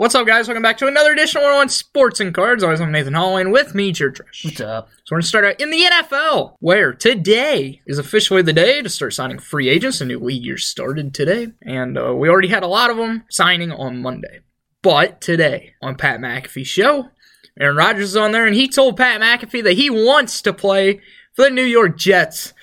What's up, guys? Welcome back to another edition of 101 Sports and Cards. Always, I'm Nathan Holloway, and with me, Jared Trish. What's up? So we're going to start out in the NFL, where today is officially the day to start signing free agents. The new league year started today, and uh, we already had a lot of them signing on Monday. But today, on Pat McAfee's show, Aaron Rodgers is on there, and he told Pat McAfee that he wants to play for the New York Jets.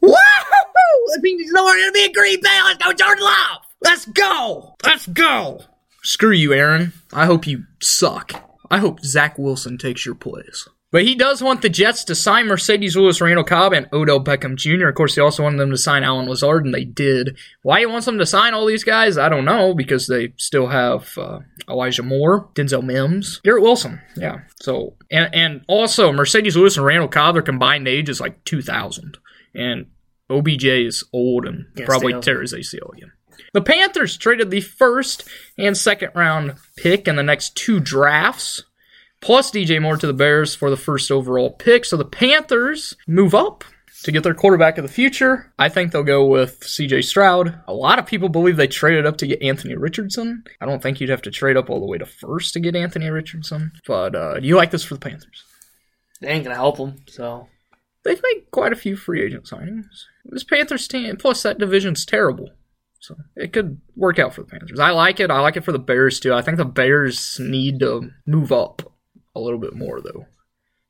Woo! That means he's going to be a Green Bay. Let's go, Jordan Love! Let's go! Let's go! Screw you, Aaron. I hope you suck. I hope Zach Wilson takes your place. But he does want the Jets to sign Marcedes Lewis, Randall Cobb, and Odell Beckham Jr. Of course, he also wanted them to sign Allen Lazard, and they did. Why he wants them to sign all these guys, I don't know, because they still have uh, Elijah Moore, Denzel Mims, Garrett Wilson. Yeah. So, and, and also, Marcedes Lewis and Randall Cobb, their combined age is like 2,000. And OBJ is old and Can't probably stay healthy. tear ACL again. The Panthers traded the first and second round pick in the next two drafts, plus DJ Moore to the Bears for the first overall pick. So the Panthers move up to get their quarterback of the future. I think they'll go with CJ Stroud. A lot of people believe they traded up to get Anthony Richardson. I don't think you'd have to trade up all the way to first to get Anthony Richardson. But uh, do you like this for the Panthers? They ain't gonna help them. So They've made quite a few free agent signings. This Panthers team, plus that division's terrible. So it could work out for the Panthers. I like it. I like it for the Bears too. I think the Bears need to move up a little bit more though,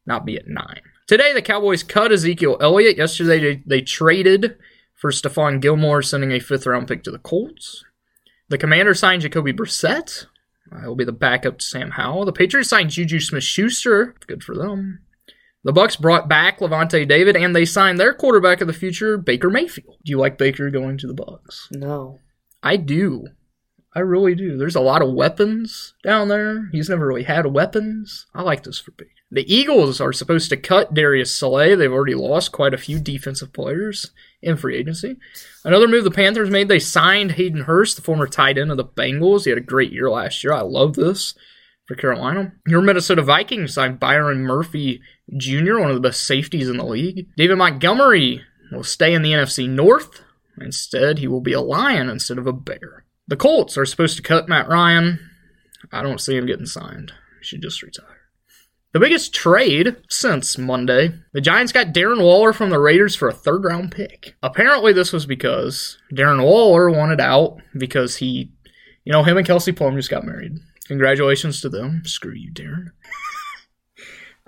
not be at nine. Today the Cowboys cut Ezekiel Elliott. Yesterday they, they traded for Stephon Gilmore, sending a fifth round pick to the Colts. The Commander signed Jacoby Brissett. Uh, He'll be the backup to Sam Howell. The Patriots signed Juju Smith-Schuster. Good for them. The Bucs brought back Lavonte David, and they signed their quarterback of the future, Baker Mayfield. Do you like Baker going to the Bucs? no. I do. I really do. There's a lot of weapons down there. He's never really had weapons. I like this for Baker. The Eagles are supposed to cut Darius Slay. They've already lost quite a few defensive players in free agency. Another move the Panthers made, they signed Hayden Hurst, the former tight end of the Bengals. He had a great year last year. I love this for Carolina. Your Minnesota Vikings signed Byron Murphy Jr., one of the best safeties in the league. David Montgomery will stay in the NFC North. Instead, he will be a Lion instead of a Bear. The Colts are supposed to cut Matt Ryan. I don't see him getting signed. He should just retire. The biggest trade since Monday, the Giants got Darren Waller from the Raiders for a third round pick. Apparently, this was because Darren Waller wanted out because he, you know, him and Kelsey Plum just got married. Congratulations to them. Screw you, Darren.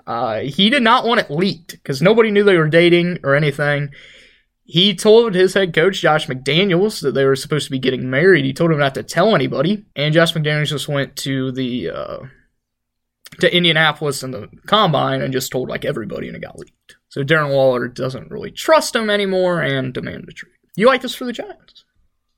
Uh, he did not want it leaked because nobody knew they were dating or anything. He told his head coach, Josh McDaniels, that they were supposed to be getting married. He told him not to tell anybody. And Josh McDaniels just went to the uh, to Indianapolis in the combine and just told like everybody, and it got leaked. So Darren Waller doesn't really trust him anymore and demanded a trade. You like this for the Giants?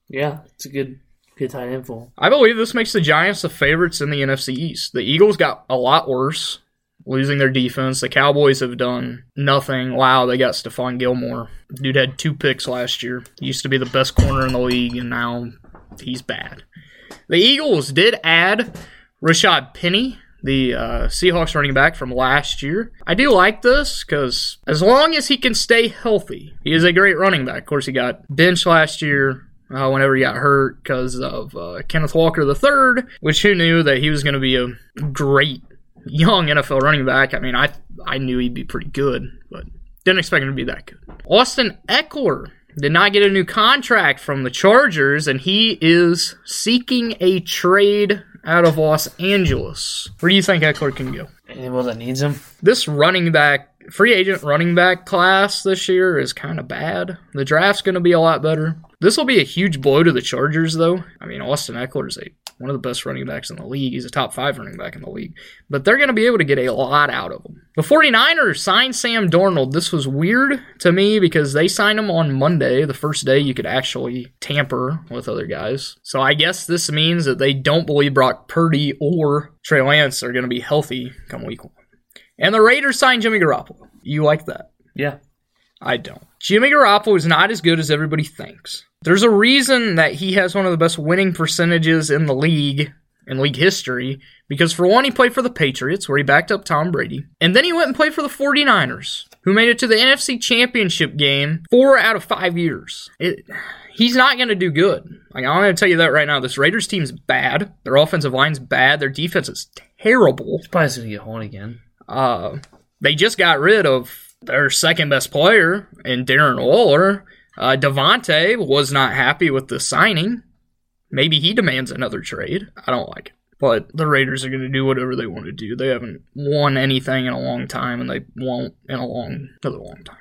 Yeah, it's a good good tight end for. I believe this makes the Giants the favorites in the NFC East. The Eagles got a lot worse, losing their defense. The Cowboys have done nothing. Wow, they got Stephon Gilmore. Dude had two picks last year. He used to be the best corner in the league, and now he's bad. The Eagles did add Rashad Penny, the uh, Seahawks running back from last year. I do like this because as long as he can stay healthy, he is a great running back. Of course, he got benched last year uh, whenever he got hurt because of uh, Kenneth Walker III, which who knew that he was going to be a great young NFL running back. I mean, I I knew he'd be pretty good, but didn't expect him to be that good. Austin Ekeler did not get a new contract from the Chargers, and he is seeking a trade out of Los Angeles. Where do you think Ekeler can go? Anyone that needs him. This running back, free agent running back class this year is kind of bad. The draft's going to be a lot better. This will be a huge blow to the Chargers, though. I mean, Austin Ekeler is a one of the best running backs in the league. He's a top five running back in the league. But they're going to be able to get a lot out of him. The 49ers signed Sam Darnold. This was weird to me because they signed him on Monday, the first day you could actually tamper with other guys. So I guess this means that they don't believe Brock Purdy or Trey Lance are going to be healthy come week one. And the Raiders signed Jimmy Garoppolo. You like that? Yeah. I don't. Jimmy Garoppolo is not as good as everybody thinks. There's a reason that he has one of the best winning percentages in the league, in league history, because for one, he played for the Patriots, where he backed up Tom Brady, and then he went and played for the 49ers, who made it to the NFC Championship game four out of five years. It, he's not going to do good. Like I'm going to tell you that right now. This Raiders team's bad. Their offensive line's bad. Their defense is terrible. He's probably gonna get home again. Uh, they just got rid of their second best player in Darren Waller. Uh, Davante was not happy with the signing. Maybe he demands another trade. I don't like it. But the Raiders are going to do whatever they want to do. They haven't won anything in a long time, and they won't in a long, another long time.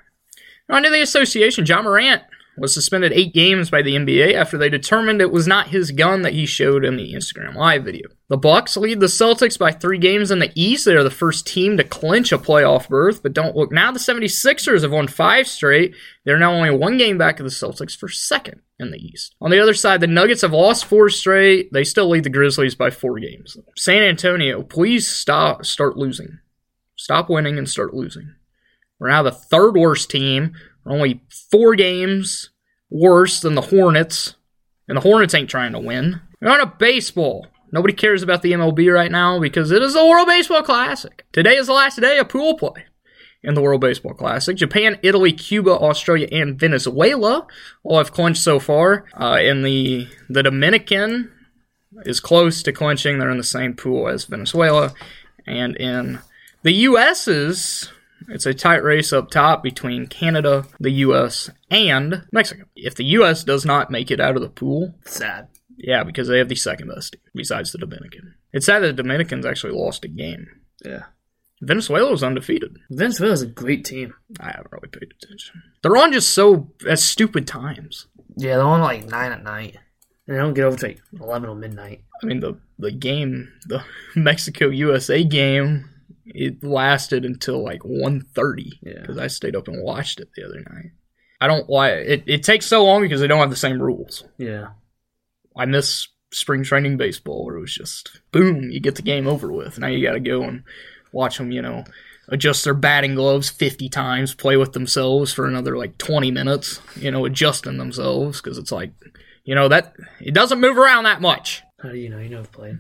On to the association. Ja Morant was suspended eight games by the NBA after they determined it was not his gun that he showed in the Instagram live video. The Bucks lead the Celtics by three games in the East. They are the first team to clinch a playoff berth, but don't look now. The 76ers have won five straight. They're now only one game back of the Celtics for second in the East. On the other side, the Nuggets have lost four straight. They still lead the Grizzlies by four games. San Antonio, please stop, start losing. Stop winning and start losing. We're now the third worst team. Only four games worse than the Hornets. And the Hornets ain't trying to win. We're on a baseball. Nobody cares about the MLB right now because it is the World Baseball Classic. Today is the last day of pool play in the World Baseball Classic. Japan, Italy, Cuba, Australia, and Venezuela all have clinched so far. Uh, in the the Dominican is close to clinching. They're in the same pool as Venezuela. And in the U.S.'s, it's a tight race up top between Canada, the U.S., and Mexico. If the U.S. does not make it out of the pool, Sad. yeah, because they have the second best team besides the Dominican. It's sad that the Dominicans actually lost a game. Yeah. Venezuela was undefeated. Venezuela's a great team. I haven't really paid attention. They're on just so at stupid times. Yeah, they're on like nine at night. And they don't get over to like eleven or midnight. I mean the the game, the Mexico USA game, it lasted until like 1.30 Yeah. because I stayed up and watched it the other night. I don't why it, it takes so long because they don't have the same rules. Yeah. I miss spring training baseball where it was just boom, you get the game over with. Now you got to go and watch them, you know, adjust their batting gloves 50 times, play with themselves for another like 20 minutes, you know, adjusting themselves because it's like, you know, that it doesn't move around that much. How do you know? You know I've played.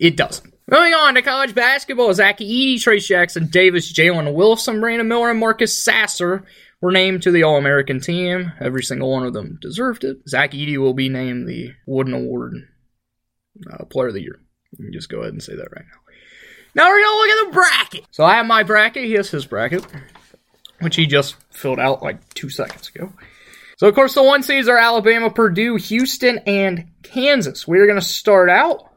It doesn't. Moving on to college basketball, Zach Edey, Trayce Jackson Davis, Jalen Wilson, Brandon Miller, and Marcus Sasser were named to the All American team. Every single one of them deserved it. Zach Edey will be named the Wooden Award uh, Player of the Year. You can just go ahead and say that right now. Now we're gonna look at the bracket. So I have my bracket. He has his bracket, which he just filled out like two seconds ago. So of course the one seeds are Alabama, Purdue, Houston, and Kansas. We are gonna start out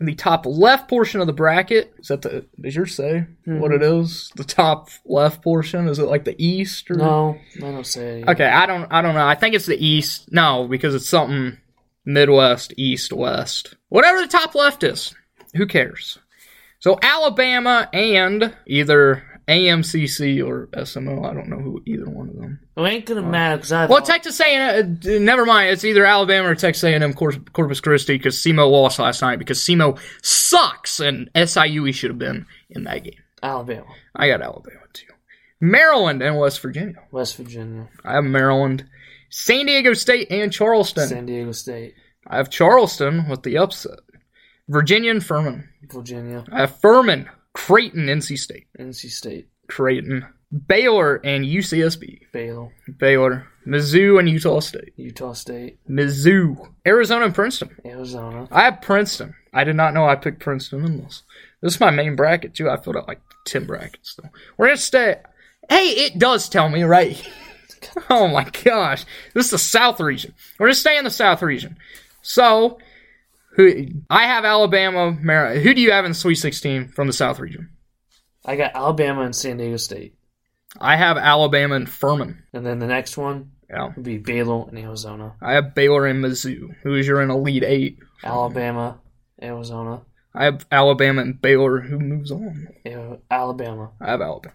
in the top left portion of the bracket. Is that the? Does yours say what it mm-hmm. is? The top left portion is it like the East or? No, I don't say. Okay, I don't. I don't know. I think it's the East. No, because it's something Midwest, East, West, whatever the top left is. Who cares? So Alabama and either AMCC or SEMO. I don't know who either one of them. It ain't gonna matter because I. Well, Texas A&M. Uh, never mind. It's either Alabama or Texas A&M Cor- Corpus Christi because SEMO lost last night because SEMO sucks and SIU he should have been in that game. Alabama, I got Alabama too. Maryland and West Virginia. West Virginia, I have Maryland, San Diego State, and Charleston. San Diego State, I have Charleston with the upset. Virginia and Furman. Virginia, I have Furman, Creighton, NC State, NC State, Creighton, Baylor, and UCSB. Baylor, Baylor, Mizzou, and Utah State. Utah State, Mizzou, Arizona, and Princeton. Arizona, I have Princeton. I did not know I picked Princeton in this. This is my main bracket too. I filled out like ten brackets though. We're gonna stay. Hey, it does tell me right. oh my gosh, this is the South region. We're gonna stay in the South region. So, who I have Alabama. Mar- who do you have in the Sweet Sixteen from the South region? I got Alabama and San Diego State, I have Alabama and Furman. and then the next one Yeah, would be Baylor and Arizona, I have Baylor and Mizzou. Who is your in Elite Eight? Alabama, Arizona, I have Alabama and Baylor. Who moves on? A- Alabama. I have Alabama.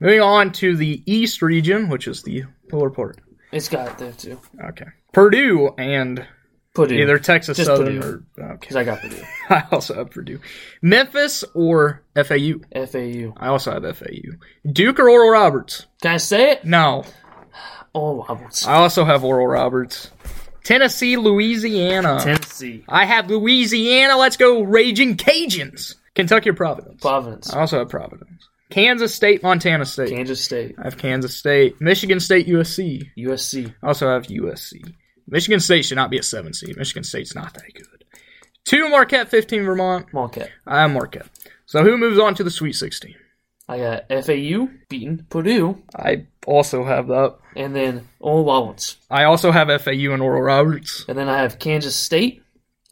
Moving on to the East region, which is the lower part. It's got it there too. Okay. Purdue and Purdue, either Texas Just Southern Purdue. or okay. because I got Purdue. I also have Purdue. Memphis or FAU. FAU. I also have FAU. Duke or Oral Roberts. Can I say it? No. Oh, Roberts. I also have Oral Roberts. Tennessee, Louisiana. Tennessee, I have Louisiana. Let's go Raging Cajuns. Kentucky or Providence. Providence, I also have Providence. Kansas State, Montana State. Kansas State, I have Kansas State. Michigan State, USC. USC, I also have USC. Michigan State should not be a seven seed. Michigan State's not that good. Two Marquette, 15 Vermont. Marquette. I am Marquette. So who moves on to the Sweet 16? I got FAU beating Purdue, I also have that. and then Oral Roberts. I also have FAU and Oral Roberts. And then I have Kansas State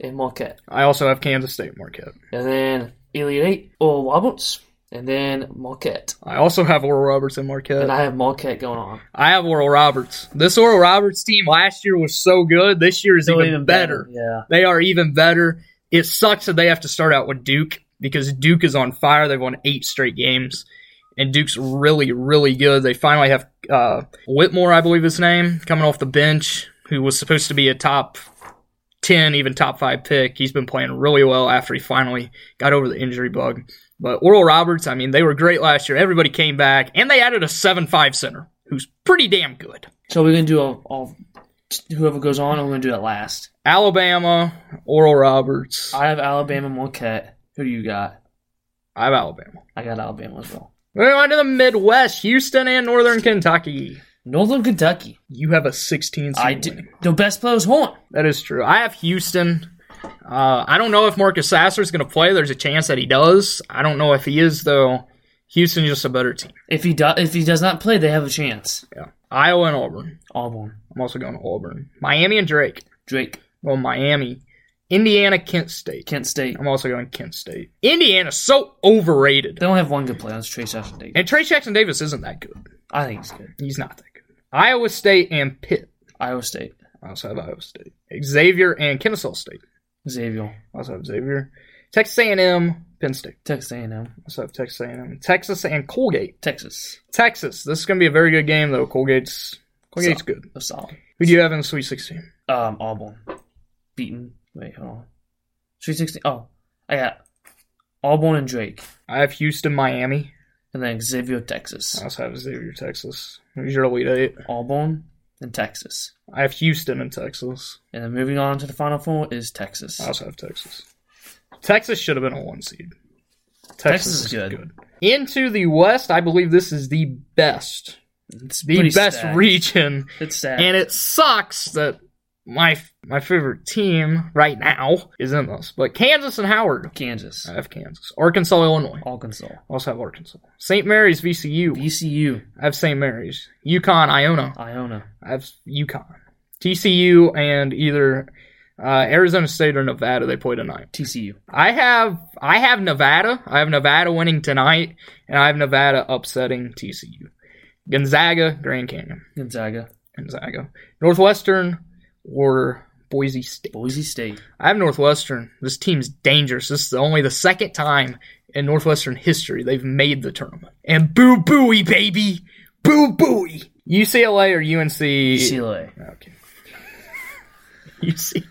and Marquette. I also have Kansas State Marquette. And then Elite Eight, Oral Roberts, and then Marquette. I also have Oral Roberts and Marquette. And I have Marquette going on. I have Oral Roberts. This Oral Roberts team last year was so good. This year is even, better. Yeah. They are even better. It sucks that they have to start out with Duke because Duke is on fire. They've won eight straight games, and Duke's really, really good. They finally have uh, Whitmore, I believe his name, coming off the bench, who was supposed to be a top 10, even top five pick. He's been playing really well after he finally got over the injury bug. But Oral Roberts, I mean, they were great last year. Everybody came back, and they added a 7 5 center who's pretty damn good. So we're gonna do a, all whoever goes on, I'm gonna do it last. Alabama, Oral Roberts. I have Alabama, Marquette. Who do you got? I have Alabama. I got Alabama as well. We're going to the Midwest, Houston and Northern Kentucky. Northern Kentucky. You have a 16 seed I winning. the best players home. That is true. I have Houston. Uh, I don't know if Marcus Sasser is going to play. There's a chance that he does. I don't know if he is though. Houston's just a better team. If he does, if he does not play, they have a chance. Yeah. Iowa and Auburn. Auburn, I'm also going to Auburn. Miami and Drake. Drake, Well, Miami. Indiana, Kent State. Kent State. I'm also going Kent State. Indiana's so overrated. They don't have one good player. That's Trey Jackson Davis. And Trey Jackson Davis isn't that good. I think he's good. He's not that good. Iowa State and Pitt. Iowa State, I also have Iowa State. Xavier and Kennesaw State. Xavier, I also have Xavier. Texas A&M, Penn State. Texas A&M, also have Texas A&M. Texas and Colgate. Texas. Texas. This is going to be a very good game, though. Colgate's Colgate's So- good. They're solid. Who do you have in the Sweet 16? Um, Auburn, beaten. Wait, hold on. Sweet sixteen. Oh, I got Auburn and Drake, I have Houston, Miami. and then Xavier, Texas. I also have Xavier, Texas. Who's your Elite Eight? Auburn and Texas. I have Houston and Texas. And then moving on to the final four is Texas. I also have Texas. Texas should have been a one seed. Texas, Texas is good. Into the West, I believe this is the best, It's the best stacked. region It's sad. and it sucks that my my favorite team right now is in this. But Kansas and Howard, Kansas, I have Kansas. Arkansas, Illinois, Arkansas, also have Arkansas. St. Mary's, VCU, VCU, I have St. Mary's. UConn, Iona, Iona, I have UConn. TCU and either uh, Arizona State or Nevada. They play tonight. TCU. I have I have Nevada. I have Nevada winning tonight, and I have Nevada upsetting TCU. Gonzaga, Grand Canyon. Gonzaga, Gonzaga. Northwestern or Boise State. Boise State, I have Northwestern. This team's dangerous. This is only the second time in Northwestern history they've made the tournament. And boo booey, baby! Boo booey! UCLA or UNC? UCLA. Okay. UC-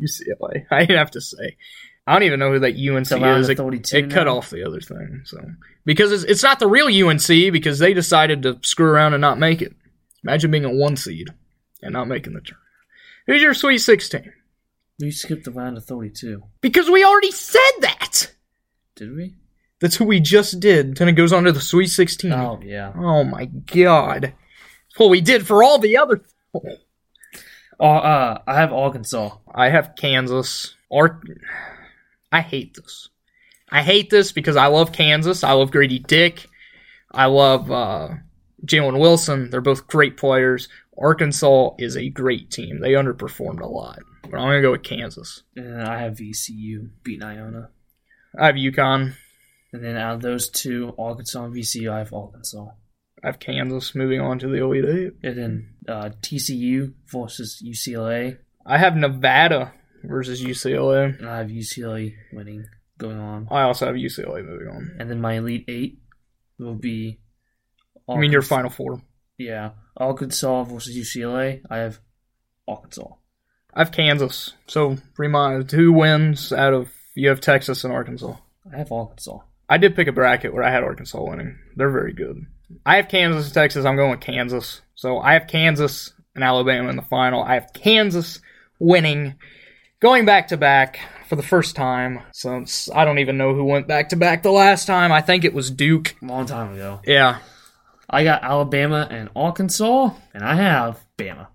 UCLA. I didn't have to say. I don't even know who that UNC is. It, it cut off the other thing. So because it's, it's not the real UNC because they decided to screw around and not make it. Imagine being a one seed and not making the turn. Who's your Sweet 16? We skipped the round of 32. Because we already said that. Did we? That's who we just did. Then it goes on to the Sweet 16. Oh, yeah. Oh my god. That's what we did for all the other. Oh, uh, I have Arkansas. I have Kansas. Or I hate this. I hate this because I love Kansas. I love Grady Dick. I love uh, Jalen Wilson. They're both great players. Arkansas is a great team. They underperformed a lot. But I'm going to go with Kansas. And I have VCU beating Iona. I have UConn. And then out of those two, Arkansas and VCU, I have Arkansas. I have Kansas moving on to the Elite Eight. And then uh, TCU versus UCLA. I have Nevada versus UCLA. And I have UCLA winning going on. I also have UCLA moving on. And then my Elite Eight will be. I mean, your Final Four. Yeah. Arkansas versus UCLA. I have Arkansas. I have Kansas. So remind who wins out of you have Texas and Arkansas. I have Arkansas. I did pick a bracket where I had Arkansas winning. They're very good. I have Kansas and Texas. I'm going with Kansas. So I have Kansas and Alabama in the final. I have Kansas winning, going back to back for the first time since I don't even know who went back to back the last time. I think it was Duke. A Long time ago. Yeah. I got Alabama and Arkansas, and I have Bama.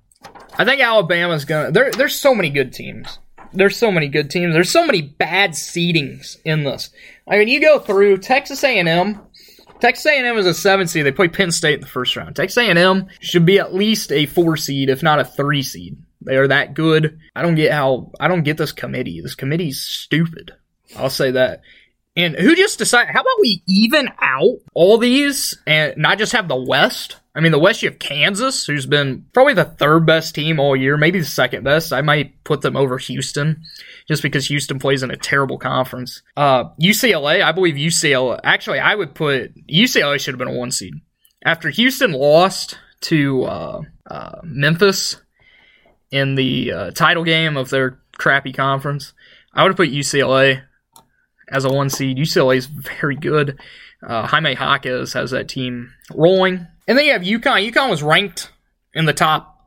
I think Alabama's gonna. There, there's so many good teams. There's so many good teams. There's so many bad seedings in this. I mean, you go through Texas A&M. Texas A&M is a seven seed. They play Penn State in the first round. Texas A&M should be at least a four seed, if not a three seed. They are that good. I don't get how. I don't get this committee. This committee's stupid. I'll say that. And who just decided? How about we even out all these and not just have the West? I mean, the West you have Kansas, who's been probably the third best team all year, maybe the second best. I might put them over Houston, just because Houston plays in a terrible conference. Uh, UCLA, I believe UCLA. Actually, I would put UCLA should have been a one seed after Houston lost to uh, uh, Memphis in the uh, title game of their crappy conference. I would have put UCLA as a one seed. UCLA is very good. Uh, Jaime Jaquez has that team rolling. And then you have UConn. UConn was ranked in the top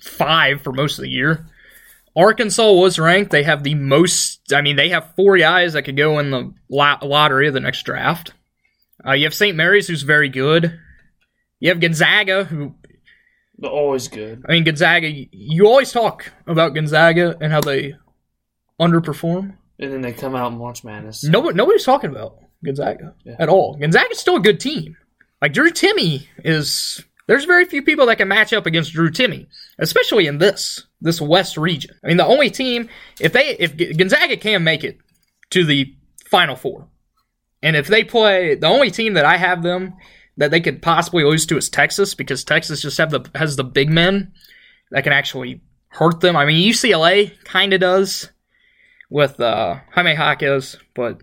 five for most of the year. Arkansas was ranked. They have the most, I mean, they have four guys that could go in the lot- lottery of the next draft. Uh, you have St. Mary's, who's very good. You have Gonzaga, who, They're always good. I mean, Gonzaga, you always talk about Gonzaga and how they underperform. And then they come out in March Madness. No, nobody's talking about Gonzaga Yeah. at all. Gonzaga's still a good team. Like Drew Timme is. There's very few people that can match up against Drew Timme, especially in this this West region. I mean, the only team if they if Gonzaga can make it to the Final Four, and if they play, the only team that I have them that they could possibly lose to is Texas because Texas just have the has the big men that can actually hurt them. I mean, UCLA kind of does with uh, Jaime Jaquez, but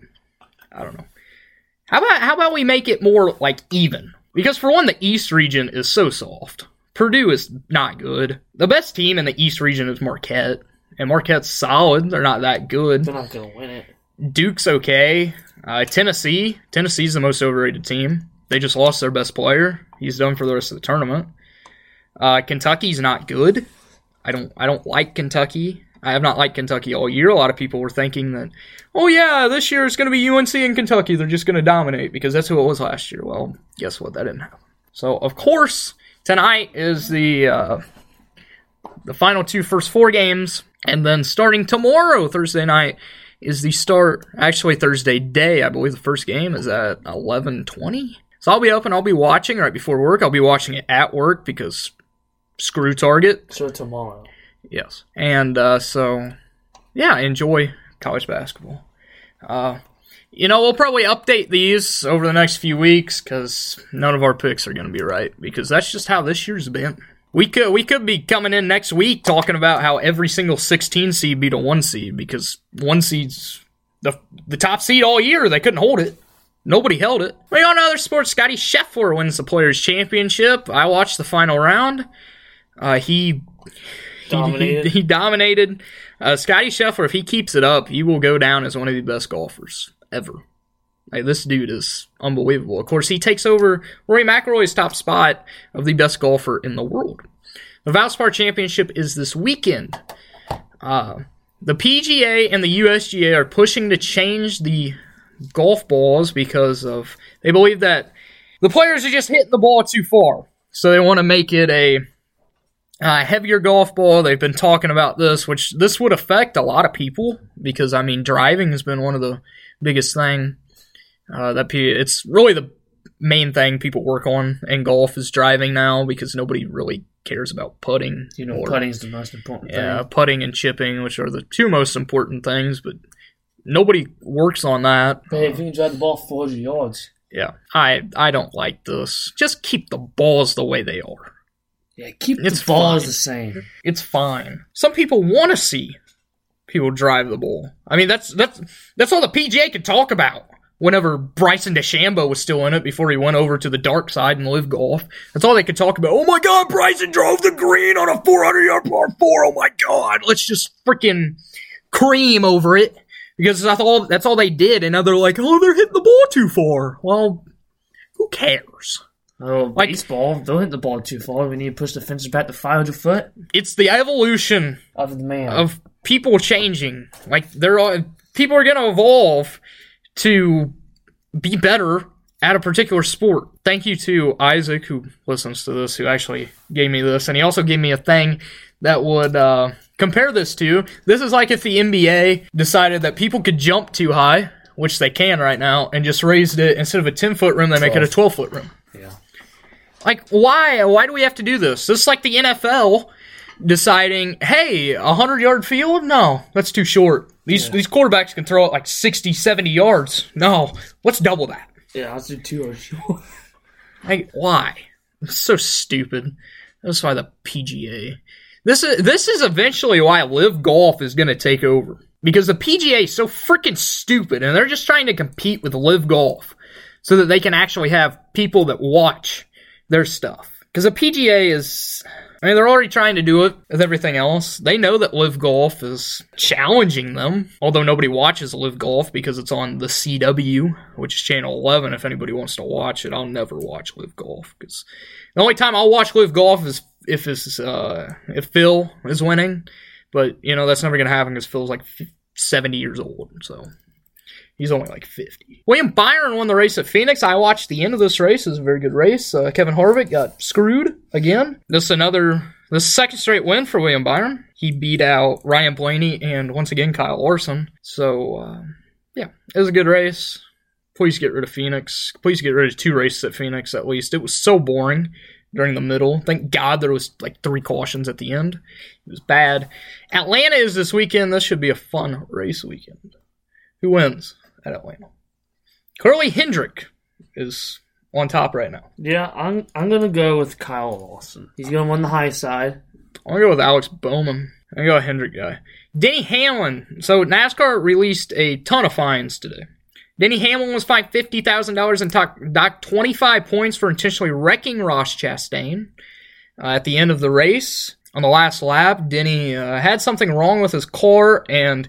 I don't know. How about how about we make it more like even? Because for one, the East region is so soft. Purdue is not good. The best team in the East region is Marquette, and Marquette's solid. They're not that good. They're not gonna win it. Duke's okay. Uh, Tennessee, Tennessee's the most overrated team. They just lost their best player. He's done for the rest of the tournament. Uh, Kentucky's not good. I don't I don't like Kentucky. I have not liked Kentucky all year. A lot of people were thinking that, oh yeah, this year it's going to be UNC and Kentucky. They're just going to dominate because that's who it was last year. Well, guess what? That didn't happen. So of course tonight is the uh, the final two first four games, and then starting tomorrow, Thursday night, is the start. Actually, Thursday day, I believe the first game is at eleven twenty. So I'll be up and I'll be watching right before work. I'll be watching it at work because screw Target. So tomorrow. Yes. And uh, so, yeah, enjoy college basketball. Uh, you know, we'll probably update these over the next few weeks because none of our picks are going to be right because that's just how this year's been. We could we could be coming in next week talking about how every single 16 seed beat a one seed because one seed's the the top seed all year. They couldn't hold it. Nobody held it. We on other sports. Scottie Scheffler wins the Players Championship. I watched the final round. Uh, he Dominated. he, he dominated. Uh, Scottie Scheffler, if he keeps it up, he will go down as one of the best golfers ever. Like this dude is unbelievable. Of course, he takes over Rory McIlroy's top spot of the best golfer in the world. The Valspar Championship is this weekend. Uh, the PGA and the USGA are pushing to change the golf balls because of they believe that the players are just hitting the ball too far. So they want to make it a uh, heavier golf ball. They've been talking about this, which this would affect a lot of people because I mean driving has been one of the biggest thing uh, that pe- it's really the main thing people work on in golf is driving now because nobody really cares about putting. You know, or- putting's the most important yeah, thing. putting and chipping, which are the two most important things, but nobody works on that. But if you can drive the ball 400 yards, Yeah, I I don't like this. Just keep the balls the way they are. Yeah, keep It's the balls fine. the same. It's fine. Some people want to see people drive the ball. I mean, that's that's that's all the PGA could talk about. Whenever Bryson DeChambeau was still in it before he went over to the dark side and LIV Golf, that's all they could talk about. Oh my God, Bryson drove the green on a 400 yard par four. Oh my God, let's just freaking cream over it because that's all that's all they did. And now they're like, oh, they're hitting the ball too far. Well, who cares? Oh, Like- baseball, don't hit the ball too far. We need to push the fences back to 500 foot It's the evolution of the man. of people changing. Like they're all people are gonna evolve to be better at a particular sport. Thank you to Isaac who listens to this, who actually gave me this, and he also gave me a thing that would uh, compare this to. This is like if the NBA decided that people could jump too high, which they can right now, and just raised it instead of a 10 foot room, they make it a 12 foot rim. Yeah. Like, why? Why do we have to do this? This is like the NFL deciding, hey, a 100 yard field? No, that's too short. These, these quarterbacks can throw it like 60, 70 yards. No, let's double that. Yeah, let's do two or short. Like, why? It's so stupid. That's why the PGA. This is this is eventually why LIV Golf is going to take over because the PGA is so freaking stupid, and they're just trying to compete with LIV Golf so that they can actually have people that watch their stuff. Because the PGA is, I mean, they're already trying to do it with everything else. They know that LIV Golf is challenging them, although nobody watches LIV Golf because it's on the CW, which is channel 11. If anybody wants to watch it, I'll never watch LIV Golf because the only time I'll watch LIV Golf is if it's uh, if Phil is winning. But you know that's never gonna happen because Phil's like 70 years old, so He's only like 50. William Byron won the race at Phoenix. I watched the end of this race. It was a very good race. Uh, Kevin Harvick got screwed again. This is another, the second straight win for William Byron. He beat out Ryan Blaney and once again Kyle Larson. So, uh, yeah, it was a good race. Please get rid of Phoenix. Please get rid of two races at Phoenix at least. It was so boring during the middle. Thank God there was like three cautions at the end. It was bad. Atlanta is this weekend. This should be a fun race weekend. Who wins? At Atlanta. Curly Hendrick is on top right now. Yeah, I'm I'm gonna go with Kyle Larson. He's gonna win the high side. I'm gonna go with Alex Bowman. I'm gonna go Hendrick guy. Denny Hamlin. So NASCAR released a ton of fines today. Denny Hamlin was fined fifty thousand dollars and docked twenty five points for intentionally wrecking Ross Chastain uh, at the end of the race. On the last lap, Denny uh, had something wrong with his car, and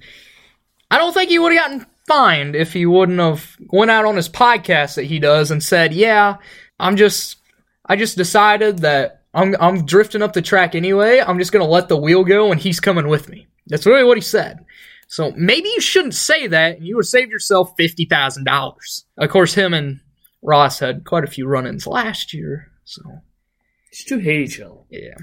I don't think he would have gotten fined if he wouldn't have went out on his podcast that he does and said, "Yeah, I'm just I just decided that I'm I'm drifting up the track anyway. I'm just going to let the wheel go and he's coming with me." That's really what he said. So maybe you shouldn't say that and you would save yourself $50,000. Of course him and Ross had quite a few run-ins last year, so these two hate each other. Yeah.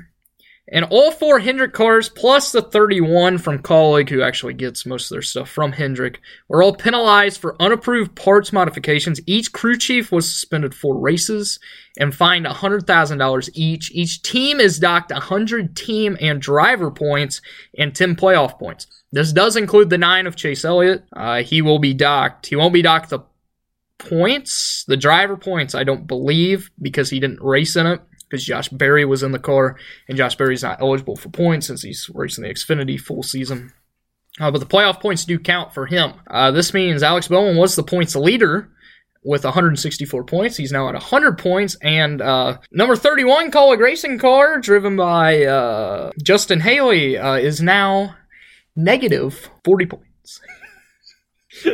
And all four Hendrick cars, plus the 31 from Kaulig, who actually gets most of their stuff from Hendrick, were all penalized for unapproved parts modifications. Each crew chief was suspended four races and fined $100,000 each. Each team is docked 100 team and driver points and 10 playoff points. This does include the nine of Chase Elliott. Uh, he will be docked. He won't be docked the points, the driver points, I don't believe, because he didn't race in it because Josh Berry was in the car, and Josh Berry's not eligible for points since he's racing the Xfinity full season. Uh, but the playoff points do count for him. Uh, this means Alex Bowman was the points leader with 164 points. He's now at 100 points. And uh, number 31 Kaulig Racing car, driven by uh, Justin Haley, uh, is now negative 40 points.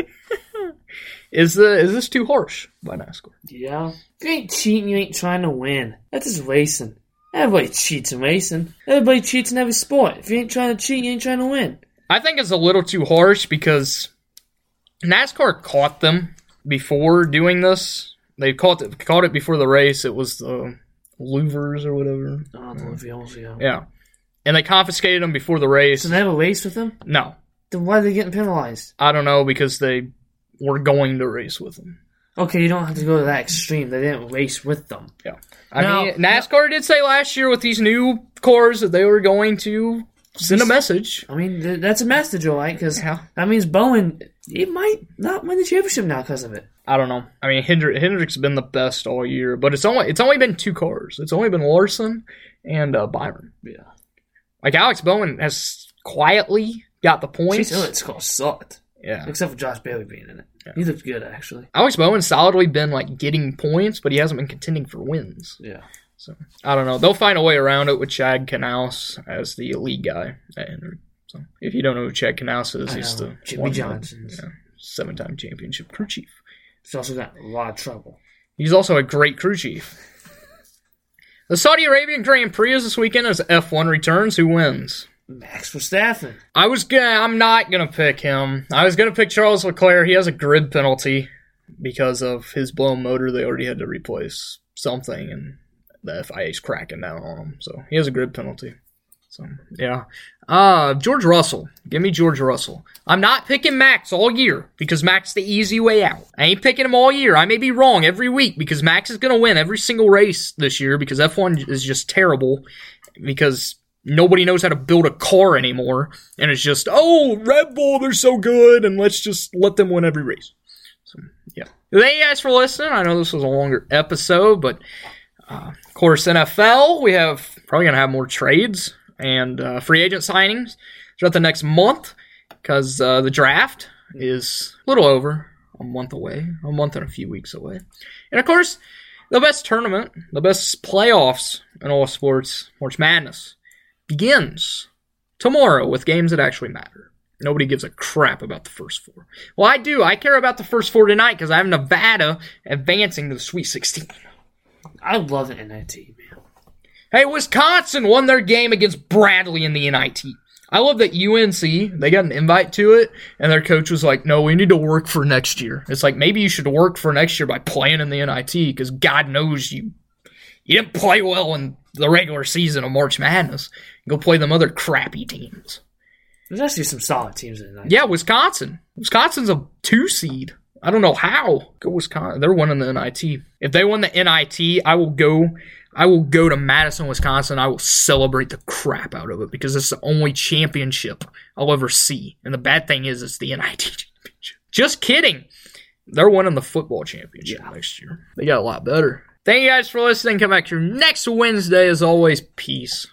is the is this too harsh by NASCAR? Yeah. If you ain't cheating, you ain't trying to win. That's just racing. Everybody cheats in racing. Everybody cheats in every sport. If you ain't trying to cheat, you ain't trying to win. I think it's a little too harsh because NASCAR caught them before doing this. They caught it, caught it before the race. It was the louvers or whatever. Oh, the Louviers, yeah. Yeah. And they confiscated them before the race. So they have a race with them? No. Then why are they getting penalized? I don't know because they were going to race with them. Okay, you don't have to go to that extreme. They didn't race with them. Yeah. I Now- mean, NASCAR did say last year with these new cars that they were going to send a message. I mean, th- that's a message, all right, because Yeah. that means Bowman, he might not win the championship now because of it. I don't know. I mean, Hendrick, Hendrick's been the best all year, but it's only it's only been two cars. It's only been Larson and uh, Byron. Yeah. Like Alex Bowman has quietly got the points. Elliott's car sucked, Yeah. except for Josh Bailey being in it. He looked good, actually. Alex Bowman's solidly been like getting points, but he hasn't been contending for wins. Yeah. So I don't know. They'll find a way around it with Chad Knaus as the lead guy at Hendrick. So if you don't know who Chad Knaus is, he's the Jimmie Johnson's. yeah, seven-time championship crew chief. He's also got a lot of trouble. He's also a great crew chief. The Saudi Arabian Grand Prix is this weekend as F1 returns. Who wins? Max Verstappen. I was gonna. I'm not gonna pick him. I was gonna pick Charles Leclerc. He has a grid penalty because of his blown motor. They already had to replace something, and the FIA's cracking down on him. So he has a grid penalty. So yeah. Uh George Russell. Give me George Russell. I'm not picking Max all year because Max the easy way out. I ain't picking him all year. I may be wrong every week because Max is gonna win every single race this year because F1 is just terrible because nobody knows how to build a car anymore and it's just oh Red Bull they're so good and let's just let them win every race. So yeah. Thank you guys for listening. I know this was a longer episode, but uh, of course NFL we have probably gonna have more trades and uh, free agent signings throughout the next month because uh, the draft is a little over a month away, a month and a few weeks away. And of course, the best tournament, the best playoffs in all sports, March Madness, begins tomorrow with games that actually matter. Nobody gives a crap about the first four. Well, I do. I care about the first four tonight because I have Nevada advancing to the Sweet 16. I love the NIT, man. Hey, Wisconsin won their game against Bradley in the NIT. I love that UNC, they got an invite to it, and their coach was like, no, we need to work for next year. It's like, maybe you should work for next year by playing in the NIT, because God knows you you didn't play well in the regular season of March Madness. Go play them other crappy teams. There's actually some solid teams in the Yeah, Wisconsin. Wisconsin's a two seed. I don't know how. Go Wisconsin. They're winning the NIT. If they win the NIT, I will go. I will go to Madison, Wisconsin. I will celebrate the crap out of it because it's the only championship I'll ever see. And the bad thing is, it's the NIT championship. Just kidding. They're winning the football championship next year. They got a lot better. Thank you guys for listening. Come back here next Wednesday. As always, peace.